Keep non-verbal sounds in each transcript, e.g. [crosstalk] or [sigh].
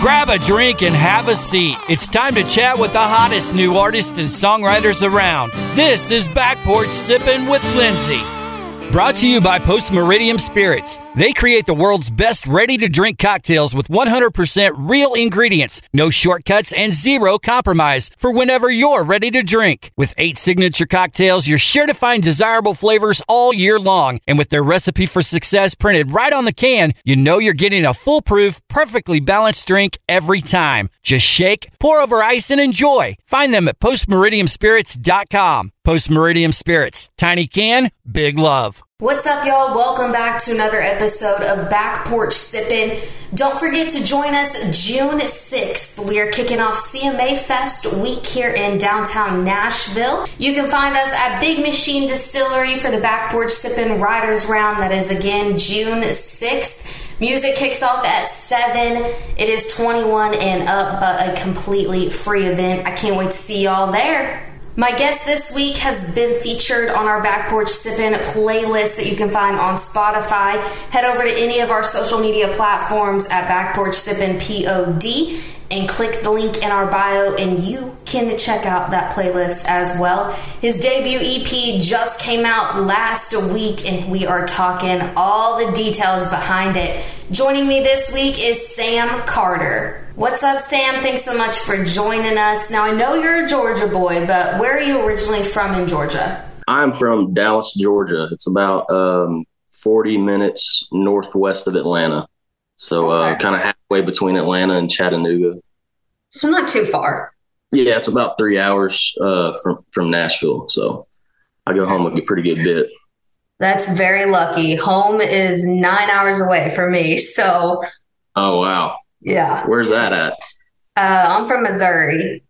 Grab a drink and have a seat. It's time to chat with the hottest new artists and songwriters around. This is Back Porch Sippin' with Lindsay. Brought to you by Post Meridiem Spirits. They create the world's best ready to drink cocktails with 100% real ingredients, no shortcuts, and zero compromise for whenever you're ready to drink. With eight signature cocktails, you're sure to find desirable flavors all year long. And with their recipe for success printed right on the can, you know you're getting a foolproof, perfectly balanced drink every time. Just shake, pour over ice, and enjoy. Find them at postmeridiemspirits.com. Post Meridiem Spirits. Tiny can, big love. What's up, y'all? Welcome back to another episode of Back Porch Sippin'. Don't forget to join us June 6th. We are kicking off CMA Fest week here in downtown Nashville. You can find us at Big Machine Distillery for the Back Porch Sippin' Riders Round. That is again June 6th. Music kicks off at 7. It is 21 and up, but a completely free event. I can't wait to see y'all there. My guest this week has been featured on our Back Porch Sippin' playlist that you can find on Spotify. Head over to any of our social media platforms at Back Porch Sippin' POD and click the link in our bio and you can check out that playlist as well. His debut EP just came out last week and we are talking all the details behind it. Joining me this week is Sam Carter. What's up, Sam? Thanks so much for joining us. Now, I know you're a Georgia boy, but where are you originally from in Georgia? I'm from Dallas, Georgia. It's about um, 40 minutes northwest of Atlanta. So, uh, kind of halfway between Atlanta and Chattanooga. So, not too far. Yeah, it's about three hours uh, from, from Nashville. So, I go home a pretty good bit. That's very lucky. Home is nine hours away from me. So, oh, wow. Yeah. Where's that at? Uh, I'm from Missouri.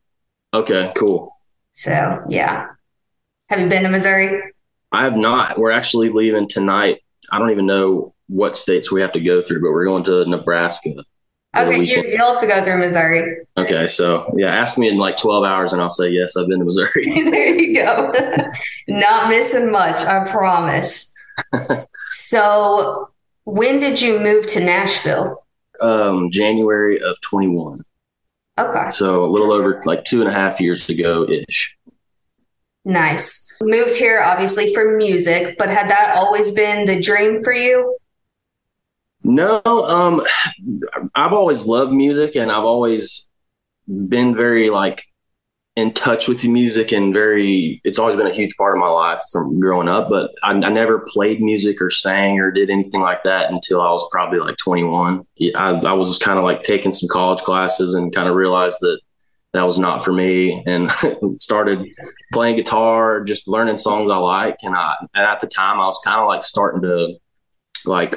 Okay, cool. So, yeah. Have you been to Missouri? I have not. We're actually leaving tonight. I don't even know what states we have to go through, but we're going to Nebraska. Okay, you, you'll have to go through Missouri. Okay, so yeah, ask me in like 12 hours and I'll say, yes, I've been to Missouri. [laughs] there you go. [laughs] not missing much, I promise. [laughs] so, when did you move to Nashville? Um, January of 21. Okay. So a little over like two and a half years ago ish. Nice. Moved here obviously for music, but had that always been the dream for you? No, um, I've always loved music and I've always been very like in touch with the music and very it's always been a huge part of my life from growing up but I, I, never played music or sang or did anything like that until i was probably like 21 i, I was kind of like taking some college classes and kind of realized that that was not for me and [laughs] started playing guitar just learning songs i like. And i and at the time i was kind of like starting to like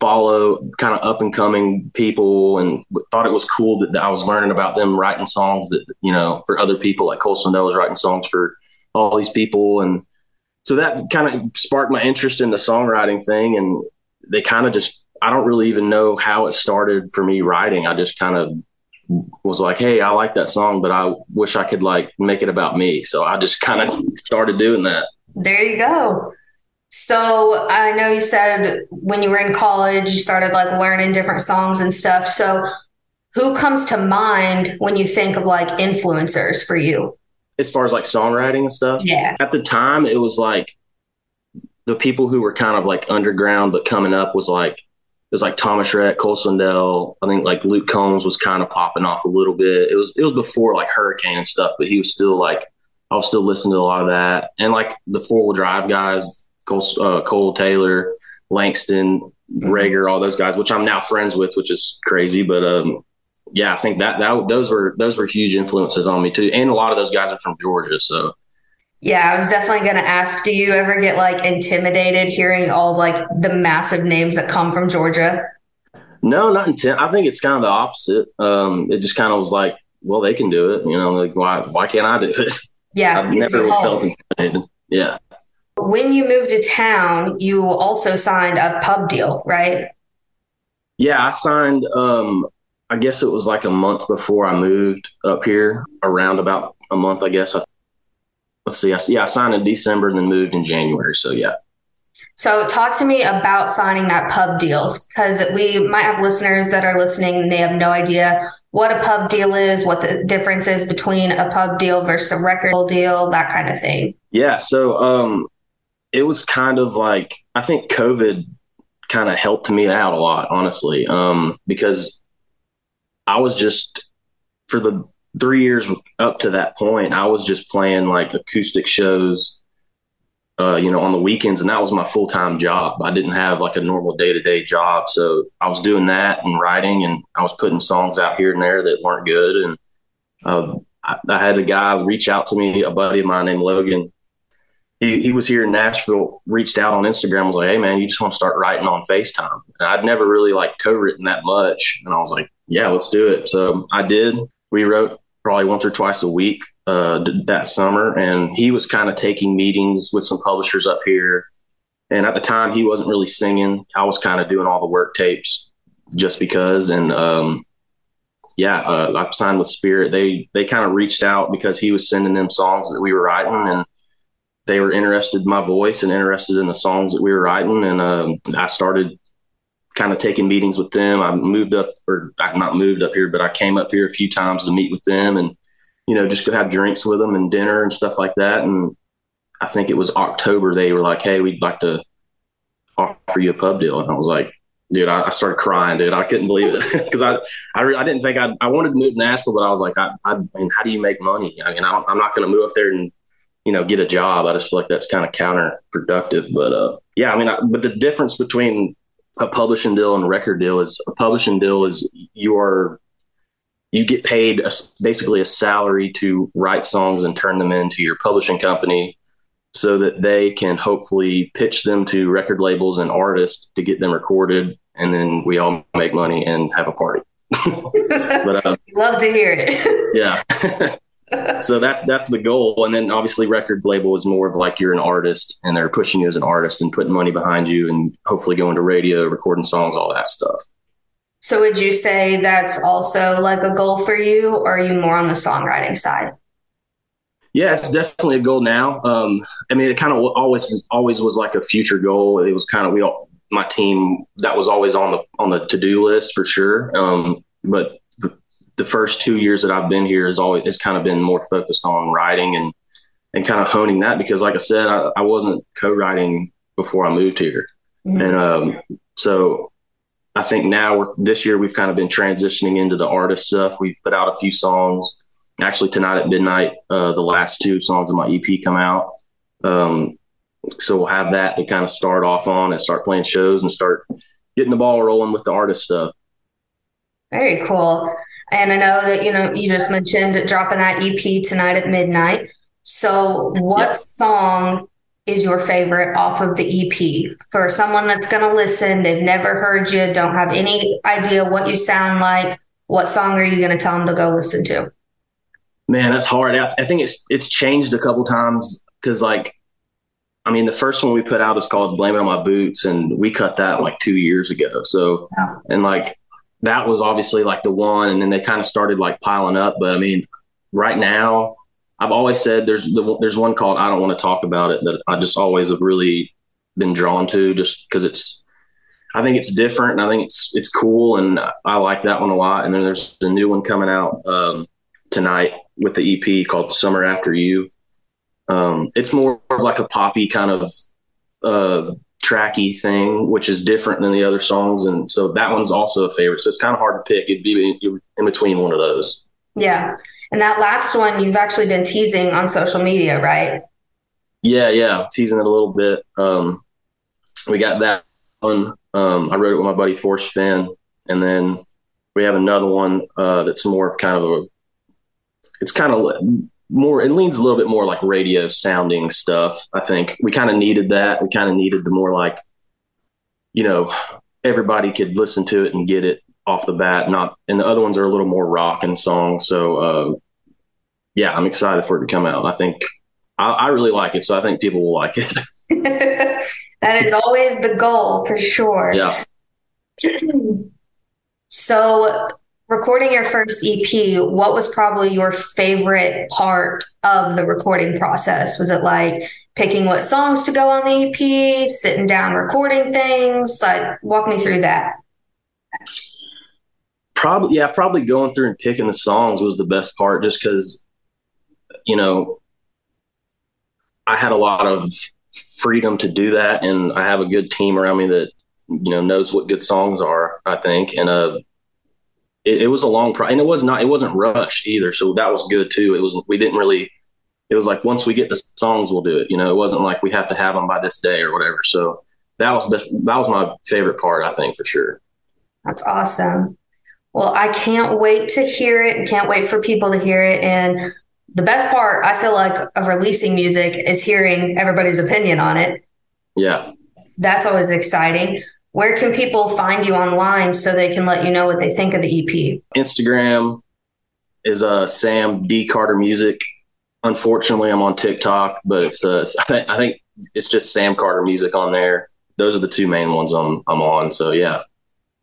follow kind of up and coming people and thought it was cool that, that, I was learning about them writing songs that, you know, for other people like Colson Swindell was writing songs for all these people. And so that kind of sparked my interest in the songwriting thing. And they kind of just, I don't really even know how it started for me writing. I just kind of was like, Hey, I like that song, but I wish I could like make it about me. So I just kind of [laughs] started doing that. There you go. So I know you said when you were in college, you started like learning different songs and stuff. So who comes to mind when you think of like influencers for you? As far as like songwriting and stuff? Yeah. At the time, it was like the people who were kind of like underground, but coming up was like, it was like Thomas Rhett, Cole Swindell. I think like Luke Combs was kind of popping off a little bit. It was, it was before like Hurricane and stuff, but he was still like, I was still listening to a lot of that. And like the four wheel drive guys, Cole, uh, Cole Taylor, Langston, mm-hmm. Rager, all those guys, which I'm now friends with, which is crazy. But um, yeah, I think that that those were those were huge influences on me too, and a lot of those guys are from Georgia, so. Yeah, I was definitely going to ask, do you ever get like intimidated hearing all like the massive names that come from Georgia? No, not intent. I think it's kind of the opposite. Um, it just kind of was like, well, they can do it. You know, like why why can't I do it? Yeah, I've never felt intimidated. Yeah. When you moved to town, you also signed a pub deal, right? Yeah, I signed. Um, I guess it was like a month before I moved up here, around about a month, I guess. I, let's see. I, yeah, I signed in December and then moved in January. So yeah. So, talk to me about signing that pub deals because we might have listeners that are listening and they have no idea what a pub deal is, what the difference is between a pub deal versus a record deal, that kind of thing. Yeah. So, um, it was kind of like, I think COVID kind of helped me out a lot, honestly, um, because I was just, for the three years up to that point, I was just playing like acoustic shows uh, you know, on the weekends, and that was my full time job. I didn't have like a normal day to day job, so I was doing that and writing, and I was putting songs out here and there that weren't good. And uh, I, I, had a guy reach out to me, a buddy of mine named Logan. He, he was here in Nashville, reached out on Instagram, was like, "Hey man, you just want to start writing on Facetime?" And I'd never really like co-written that much, and I was like, "Yeah, let's do it." So I did. We wrote probably once or twice a week uh, that summer, and he was kind of taking meetings with some publishers up here. And at the time, he wasn't really singing. I was kind of doing all the work tapes just because. And um, yeah, uh, I signed with Spirit. They they kind of reached out because he was sending them songs that we were writing, and they were interested in my voice and interested in the songs that we were writing. And um, I started kind of taking meetings with them. I moved up, or I'm not moved up here, but I came up here a few times to meet with them and, you know, just go have drinks with them and dinner and stuff like that. And I think it was October. They were like, "Hey, we'd like to offer you a pub deal," and I was like, "Dude," I, I started crying, dude. I couldn't believe it [laughs] because I, I, I, didn't think I, I wanted to move to Nashville, but I was like, I, I mean, how do you make money? I mean, I am not going to move up there and you know get a job. I just feel like that's kind of counterproductive. But uh, yeah, I mean, I, but the difference between a publishing deal and a record deal is a publishing deal is you are you get paid a, basically a salary to write songs and turn them into your publishing company so that they can hopefully pitch them to record labels and artists to get them recorded and then we all make money and have a party [laughs] but uh, [laughs] love to hear it yeah [laughs] so that's that's the goal. And then obviously record label is more of like you're an artist and they're pushing you as an artist and putting money behind you and hopefully going to radio recording songs all that stuff. So would you say that's also like a goal for you or are you more on the songwriting side? Yeah it's definitely a goal now. Um, i mean it kind of always always was like a future goal. It was kind of we all my team that was always on the on the to-do list for sure. Um, but the first two years that I've been here has always has kind of been more focused on writing and and kind of honing that because, like I said, I, I wasn't co-writing before I moved here, mm-hmm. and um, so I think now we're this year we've kind of been transitioning into the artist stuff. We've put out a few songs. Actually, tonight at midnight, uh, the last two songs of my EP come out. Um, so we'll have that to kind of start off on and start playing shows and start getting the ball rolling with the artist stuff. Very cool. And I know that, you know, you just mentioned dropping that EP tonight at midnight. So, what yep. song is your favorite off of the EP for someone that's going to listen? They've never heard you, don't have any idea what you sound like. What song are you going to tell them to go listen to? Man, that's hard. I, I think it's it's changed a couple times because, like, I mean, the first one we put out is called "Blame It on My Boots," and we cut that like two years ago. So, and like that was obviously like the one, and then they kind of started like piling up. But I mean, right now, I've always said there's the, there's one called I don't want to talk about it that I just always have really been drawn to just because it's I think it's different and I think it's it's cool and I like that one a lot. And then there's a new one coming out um, tonight with the EP called Summer After You. Um, it's more of like a poppy kind of uh, tracky thing, which is different than the other songs. And so that one's also a favorite. So it's kind of hard to pick. It'd be in between one of those. Yeah. And that last one you've actually been teasing on social media, right? Yeah, yeah. Teasing it a little bit. Um, we got that one. Um, I wrote it with my buddy Forrest Finn. And then we have another one uh, that's more of kind of a, it's kind of more it leans a little bit more like radio sounding stuff i think. We kind of needed that. We kind of needed the more like you know everybody could listen to it and get it off the bat not and the other ones are a little more rock and song so uh, yeah i'm excited for it to come out. I think I, I really like it so i think people will like it. [laughs] [laughs] That is always the goal for sure. Yeah. [clears throat] So Recording your first EP, what was probably your favorite part of the recording process? Was it like picking what songs to go on the EP, sitting down recording things? Like, walk me through that. Probably, yeah, probably going through and picking the songs was the best part just because, you know, I had a lot of freedom to do that. And I have a good team around me that, you know, knows what good songs are, I think. And, uh, it, it was a long process, and it was not. It wasn't rushed either, so that was good too. It was. We didn't really. It was like once we get the songs, we'll do it. You know, it wasn't like we have to have them by this day or whatever. So that was best, that was my favorite part, I think, for sure. That's awesome. Well, I can't wait to hear it. Can't wait for people to hear it. And the best part, I feel like, of releasing music is hearing everybody's opinion on it. Yeah. That's always exciting where can people find you online so they can let you know what they think of the EP? Instagram is uh, Sam D Carter Music. Unfortunately, I'm on TikTok, but it's uh, [laughs] I think it's just Sam Carter Music on there. Those are the two main ones I'm I'm on. So yeah,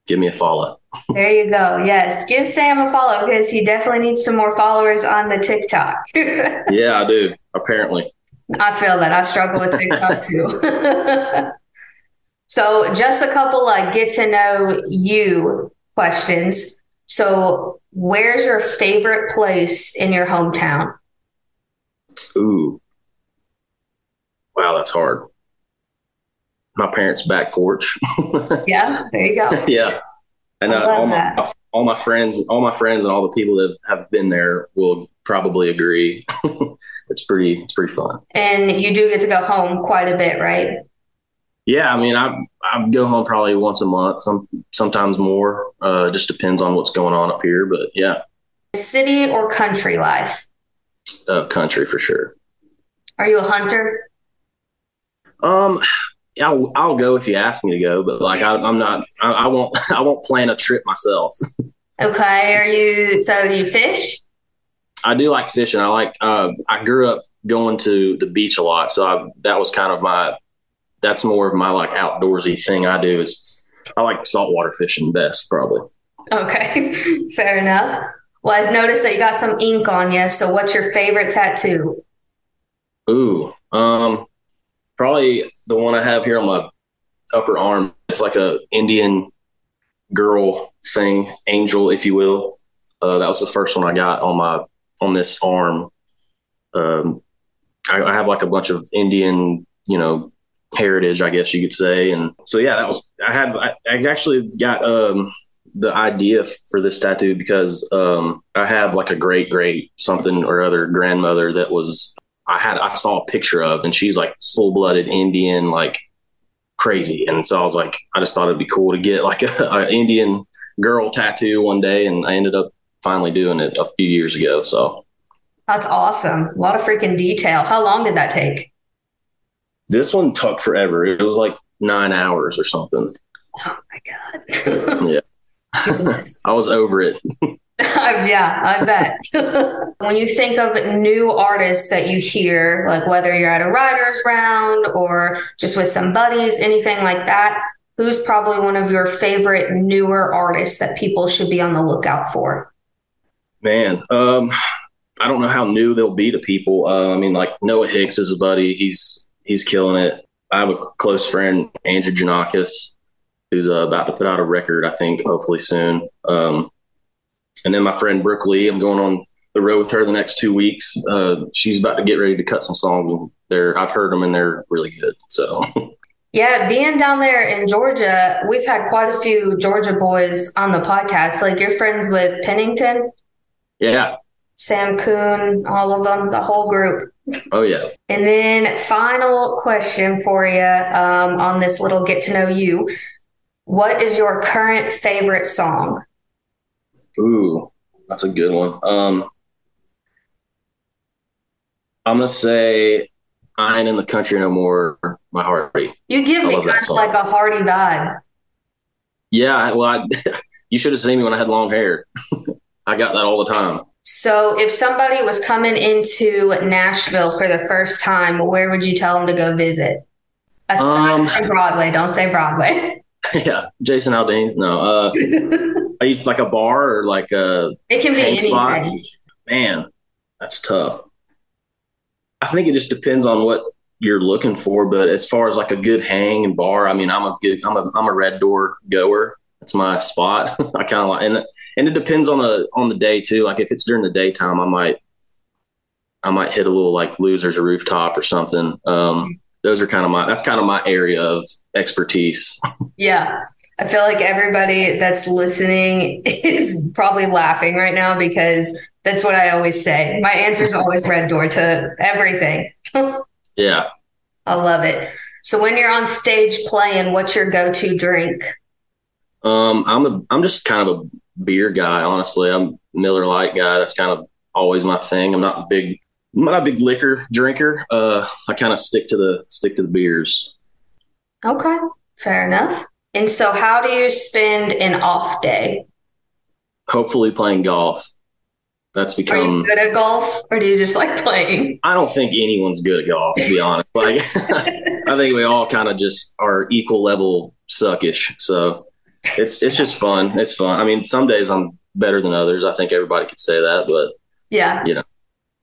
give me a follow. [laughs] There you go. Yes, give Sam a follow because he definitely needs some more followers on the TikTok. [laughs] yeah, I do. Apparently, I feel that I struggle with TikTok too. So, just a couple like get to know you questions. So, where's your favorite place in your hometown? Ooh. Wow, that's hard. My parents' back porch. [laughs] yeah, there you go. yeah. And uh, all my all my friends, all my friends and all the people that have been there will probably agree. [laughs] it's pretty it's pretty fun. And you do get to go home quite a bit, right? Yeah, I mean, I I go home probably once a month, some sometimes more. Uh, just depends on what's going on up here, but yeah. City or country life? Uh, country for sure. Are you a hunter? Um, I'll, I'll go if you ask me to go, but like I, am not. I, I won't. [laughs] I won't plan a trip myself. okay. Are you? So do you fish? I do like fishing. I like. Uh, I grew up going to the beach a lot, so I, that was kind of my that's more of my like outdoorsy thing I do is I like saltwater fishing best probably. Okay, [laughs] fair enough. Well, I've noticed that you got some ink on you. So, what's your favorite tattoo? Ooh, um, probably the one I have here on my upper arm. It's like a Indian girl thing, angel, if you will. Uh, that was the first one I got on my on this arm. Um, I, I have like a bunch of Indian, you know, heritage, I guess you could say. And so, yeah, that was, I had, I, I actually got, um, the idea for this tattoo because, um, I have like a great, great something or other grandmother that was, I had, I saw a picture of, and she's like full blooded Indian, like crazy. And so I was like, I just thought it'd be cool to get like an Indian girl tattoo one day. And I ended up finally doing it a few years ago. So that's awesome. A lot of freaking detail. How long did that take? This one took forever. It was like nine hours or something. Oh my god. [laughs] yeah. I was over it. [laughs] yeah, I bet. [laughs] when you think of new artists that you hear, like whether you're at a writer's round or just with some buddies, anything like that, who's probably one of your favorite newer artists that people should be on the lookout for? Man, um, I don't know how new they'll be to people. Uh, I mean, like Noah Hicks is a buddy. He's he's killing it. I have a close friend, Andrew Jannakos, who's uh, about to put out a record, I think, hopefully soon. Um, and then my friend Brooke Lee, I'm going on the road with her the next two weeks. Uh, she's about to get ready to cut some songs. They're, I've heard them and they're really good. So. [laughs] Yeah, being down there in Georgia, we've had quite a few Georgia boys on the podcast. Like you're friends with Pennington. Yeah. Sam Coon, all of them, the whole group. Oh yeah. And then final question for you um, on this little get to know you. What is your current favorite song? Ooh, that's a good one. Um, I'm gonna say "I Ain't in the Country No More" My Hardy. You give I me kind of like a Hardy vibe. Yeah, well, I, [laughs] you should have seen me when I had long hair. [laughs] I got that all the time. So, if somebody was coming into Nashville for the first time, where would you tell them to go visit? Aside um, from Broadway, don't say Broadway. [laughs] Yeah, Jason Aldean. No, uh, [laughs] like a bar or like a It can be hang spot. anything. Man, that's tough. I think it just depends on what you're looking for. But as far as like a good hang and bar, I mean, I'm a good, I'm a, I'm a red door goer. That's my spot. [laughs] I kind of like, and and it depends on the on the day too. Like if it's during the daytime, I might, I might hit a little like losers rooftop or something. Um, those are kind of my, that's kind of my area of expertise. Yeah. I feel like everybody that's listening [laughs] is probably laughing right now because that's what I always say. My answer is always red door to everything. [laughs] Yeah. I love it. So when you're on stage playing, what's your go-to drink? Um, I'm a, I'm just kind of a beer guy, honestly. I'm Miller Lite guy. That's kind of always my thing. I'm not a big, I'm not a big liquor drinker. Uh, I kind of stick to the stick to the beers. Okay, fair enough. And so how do you spend an off day? Hopefully, playing golf. That's become. good at golf or do you just like playing? I don't think anyone's good at golf, to be honest. Like, [laughs] I think we all kind of just are equal level suckish. So it's it's just fun. It's fun. I mean, some days I'm better than others. I think everybody could say that, but Yeah. You know.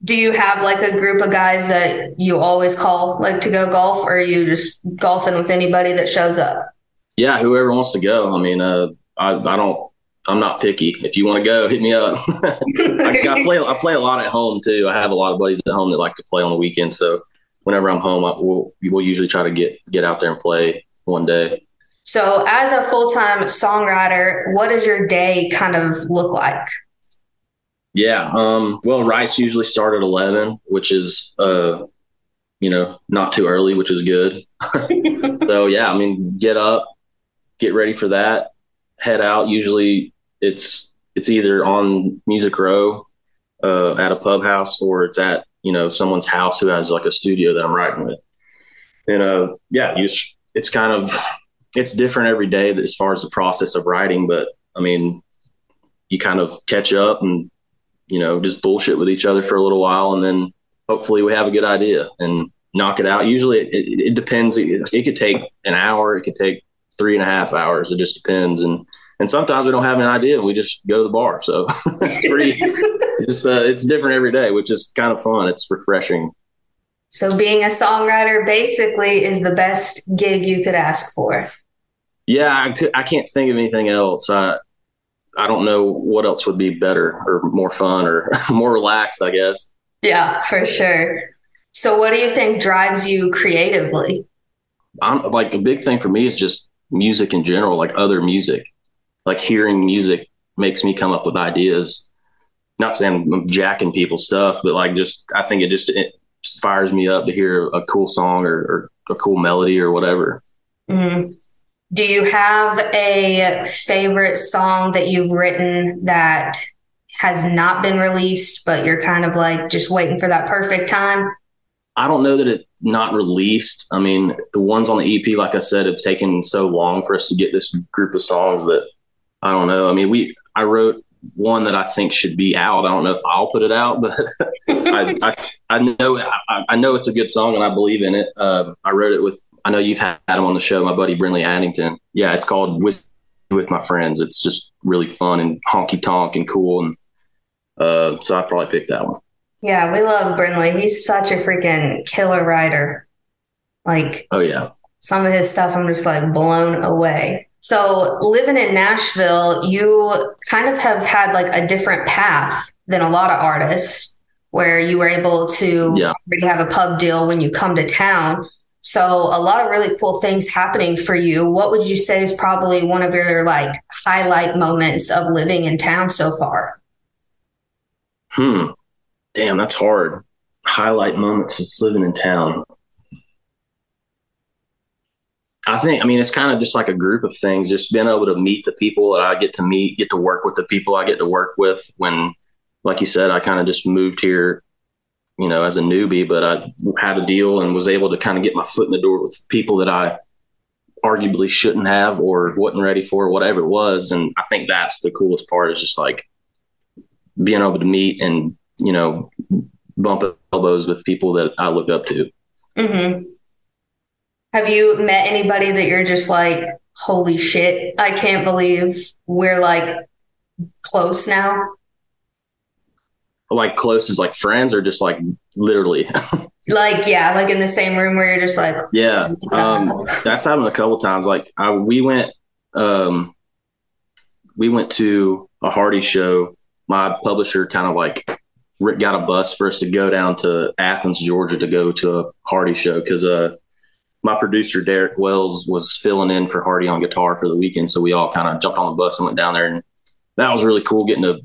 Do you have like a group of guys that you always call like to go golf or are you just golfing with anybody that shows up? yeah, whoever wants to go. I mean, uh, I, I don't. I'm not picky. If you want to go, hit me up. [laughs] I, I play. I play a lot at home too. I have a lot of buddies at home that like to play on the weekend. So whenever I'm home, I, we'll we'll usually try to get get out there and play one day. So, as a full time songwriter, what does your day kind of look like? Yeah. Um, well, writes usually start at 11, which is, uh, you know, not too early, which is good. [laughs] so, yeah, I mean, get up, get ready for that, head out. Usually it's, it's either on Music Row uh, at a pub house or it's at, you know, someone's house who has like a studio that I'm writing with. And, uh, yeah, you it's kind of, it's different every day as far as the process of writing, but I mean, you kind of catch up and you know, just bullshit with each other for a little while, and then hopefully we have a good idea and knock it out. Usually, it, it, it depends. It, it, could take an hour. It could take three and a half hours. It just depends. And and sometimes we don't have an idea, we just go to the bar. So [laughs] it's pretty. just uh, it's different every day, which is kind of fun. It's refreshing. So, being a songwriter basically is the best gig you could ask for. Yeah, I, could, I can't think of anything else. I I don't know what else would be better or more fun or [laughs] more relaxed, I guess. Yeah, for sure. So, what do you think drives you creatively? I'm like a big thing for me is just music in general, like other music. Like hearing music makes me come up with ideas. Not saying I'm jacking people's stuff, but like just I think it just it fires me up to hear a cool song or, or a cool melody or whatever. Mm-hmm. Do you have a favorite song that you've written that has not been released, but you're kind of like just waiting for that perfect time? I don't know that it not released. I mean, the ones on the EP, like I said, have taken so long for us to get this group of songs that I don't know. I mean, we I wrote one that I think should be out. I don't know if I'll put it out, [laughs] but I, I, I know I, I, know it's a good song and I believe in it. Uh, I wrote it with I know you've had him on the show, my buddy Brinley Addington. Yeah, it's called with with my friends. It's just really fun and honky tonk and cool, and uh, so I probably picked that one. Yeah, we love Brinley. He's such a freaking killer writer. Like, oh yeah, some of his stuff, I'm just like blown away. So, living in Nashville, you kind of have had like a different path than a lot of artists, where you were able to yeah. already have a pub deal when you come to town. So a lot of really cool things happening for you. What would you say is probably one of your like highlight moments of living in town so far? Hmm. Damn, that's hard. Highlight moments of living in town. I think, I mean, it's kind of just like a group of things, just being able to meet the people that I get to meet, get to work with the people I get to work with. When, like you said, I kind of just moved here you know, as a newbie, but I had a deal and was able to kind of get my foot in the door with people that I arguably shouldn't have or wasn't ready for, whatever it was. And I think that's the coolest part is just like being able to meet and, you know, bump elbows with people that I look up to. Mm-hmm. Have you met anybody that you're just like, holy shit, I can't believe we're like close now? Like close as like friends or just like literally? [laughs] like yeah, like in the same room where you're just like yeah. Um, that's happened a couple times. Like I, we went, um, we went to a Hardy show. My publisher kind of like got a bus for us to go down to Athens, Georgia, to go to a Hardy show because uh, my producer Derek Wells was filling in for Hardy on guitar for the weekend, so we all kind of jumped on the bus and went down there, and that was really cool getting to.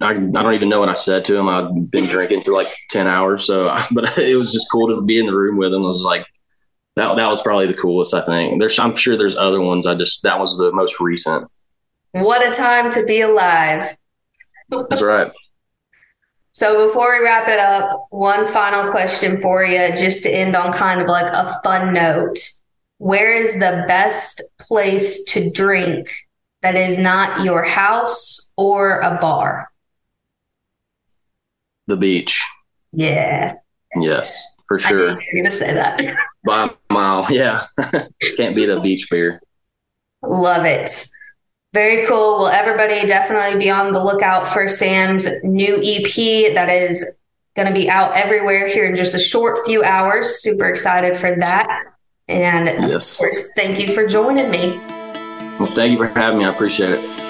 I, I don't even know what I said to him. I'd been drinking for like ten hours, so [laughs] but it was just cool to be in the room with him. It was like that. That was probably the coolest. I think there's. I'm sure there's other ones. I just that was the most recent. What a time to be alive. That's right. So before we wrap it up, one final question for you, just to end on kind of like a fun note. Where is the best place to drink that is not your house or a bar? The beach. Yeah. Yes, for sure. You're gonna say that. [laughs] By a mile, yeah. [laughs] Can't beat a beach beer. Love it. Very cool. Well, everybody definitely be on the lookout for Sam's new EP that is going to be out everywhere here in just a short few hours. Super excited for that. And yes. of course, thank you for joining me. Well, thank you for having me. I appreciate it.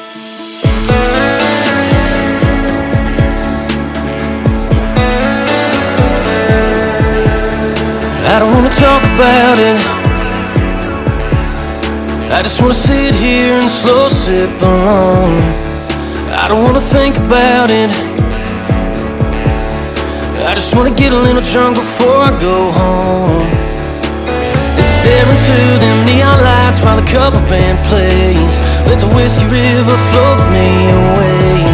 I don't want to talk about it. I just wanna sit here and slow sip alone I don't wanna think about it. I just wanna get a little drunk before I go home. And stare into them neon lights while the cover band plays. Let the whiskey river float me away.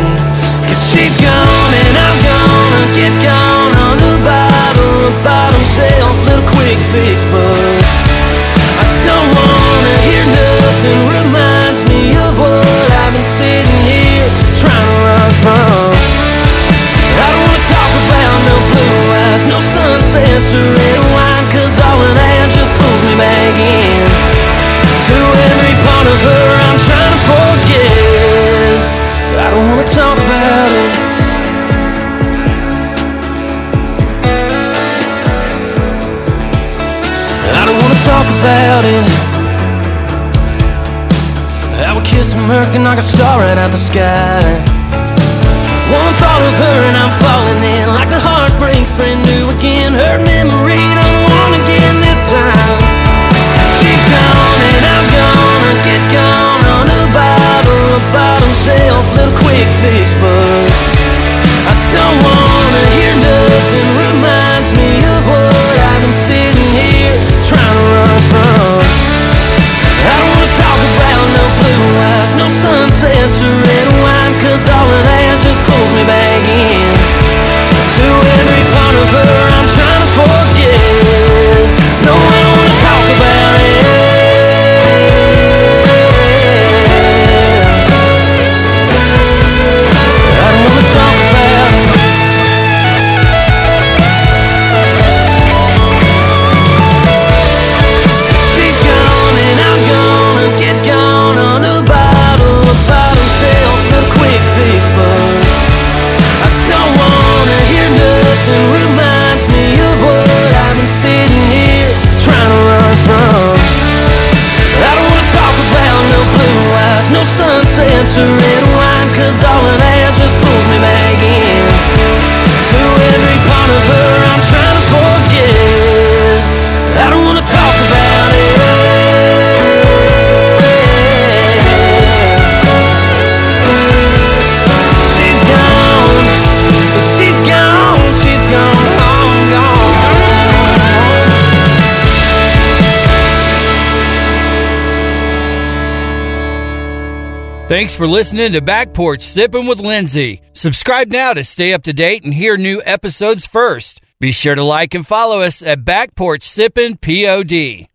Cause she's gone and I'm gonna get gone On the bottle, bottom shelf, fix buzz I don't wanna hear nothing reminds me of what I've been sitting here trying to run from. I don't wanna talk about no blue eyes, no sunsets or Thanks for listening to Back Porch Sipping with Lindsay. Subscribe now to stay up to date and hear new episodes first. Be sure to like and follow us at Back Porch Sipping POD.